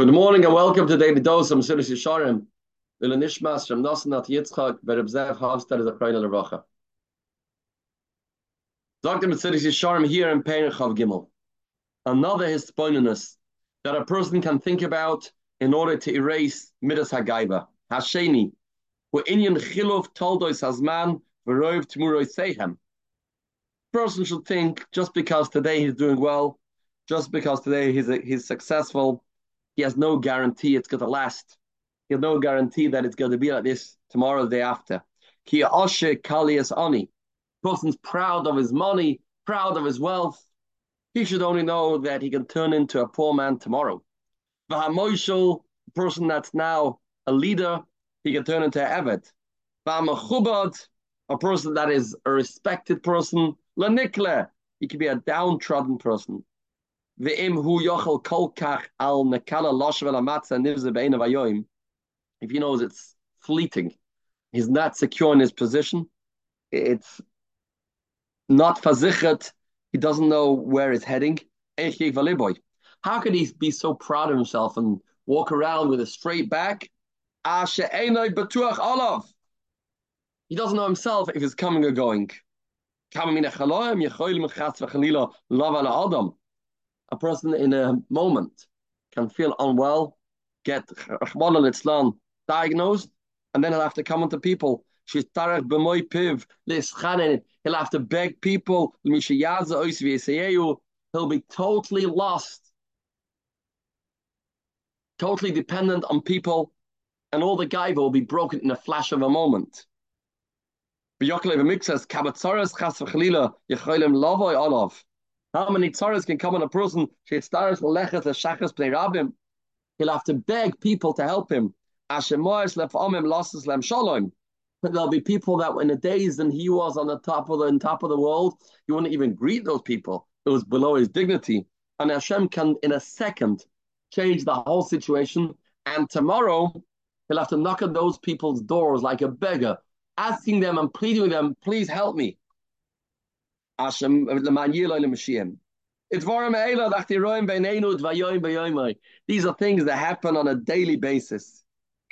Good morning and welcome to Daily Dose Mesilas Yesharim. L'ilui Nishmas from Yitzchak Bereb Zev Havstad is a Dr. Mesilas Yesharim here in Pein Chaf Gimel. Another hisbonenus that a person can think about in order to erase Midas Hagaiva. Hasheni, who Inyan Chiluf Toldois Hazman Verov Tmuroi Sehem. Person should think just because today he's doing well, just because today he's, he's successful, he has no guarantee it's going to last. He has no guarantee that it's going to be like this tomorrow, the day after. Ki oshe kalias ani. Person's proud of his money, proud of his wealth. He should only know that he can turn into a poor man tomorrow. V'hamoishel, person that's now a leader, he can turn into an eved. V'hamachubad, a person that is a respected person. Lanikle, he can be a downtrodden person. If he knows it's fleeting, he's not secure in his position, it's not fazichet, he doesn't know where it's heading. How could he be so proud of himself and walk around with a straight back? Ah, he doesn't know himself if he's coming or going a person in a moment can feel unwell, get diagnosed, and then he'll have to come into people. He'll have to beg people. He'll be totally lost, totally dependent on people, and all the gaiva will be broken in a flash of a moment. How many tzaras can come on a person? He'll have to beg people to help him. But there'll be people that in the days when he was on the top of the top of the world, he wouldn't even greet those people. It was below his dignity. And Hashem can in a second change the whole situation. And tomorrow he'll have to knock on those people's doors like a beggar, asking them and pleading with them, please help me. These are things that happen on a daily basis.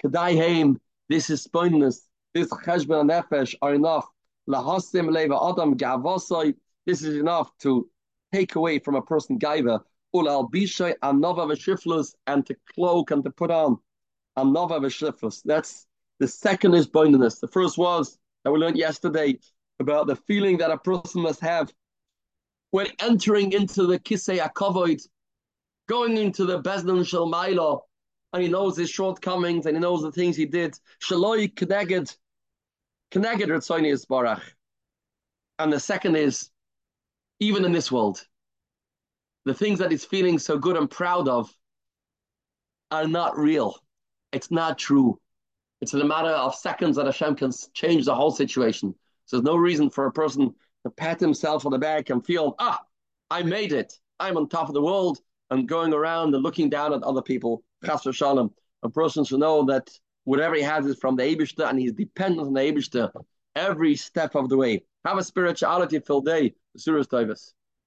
This is spineless. This cheshbon nefesh are enough. adam gavosai. This is enough to take away from a person gaiva. Ulal bishay anova v'shiflus and to cloak and to put on anova v'shiflus. That's the second is bindiness. The first was that we learned yesterday about the feeling that a person must have when entering into the Kisei Akavoid, going into the Bezdin Shel Mailo, and he knows his shortcomings and he knows the things he did. Shaloi Kneged, Kneged Ritzoni Barach. And the second is, even in this world, the things that he's feeling so good and proud of are not real. It's not true. It's a matter of seconds that Hashem can change the whole situation. So there's no reason for a person to pat himself on the back and feel, ah, I made it. I'm on top of the world and going around and looking down at other people. Chas v'shalom. A person should know that whatever he has is from the Eibishter and he's dependent on the Eibishter every step of the way. Have a spirituality filled day. Surah Davis.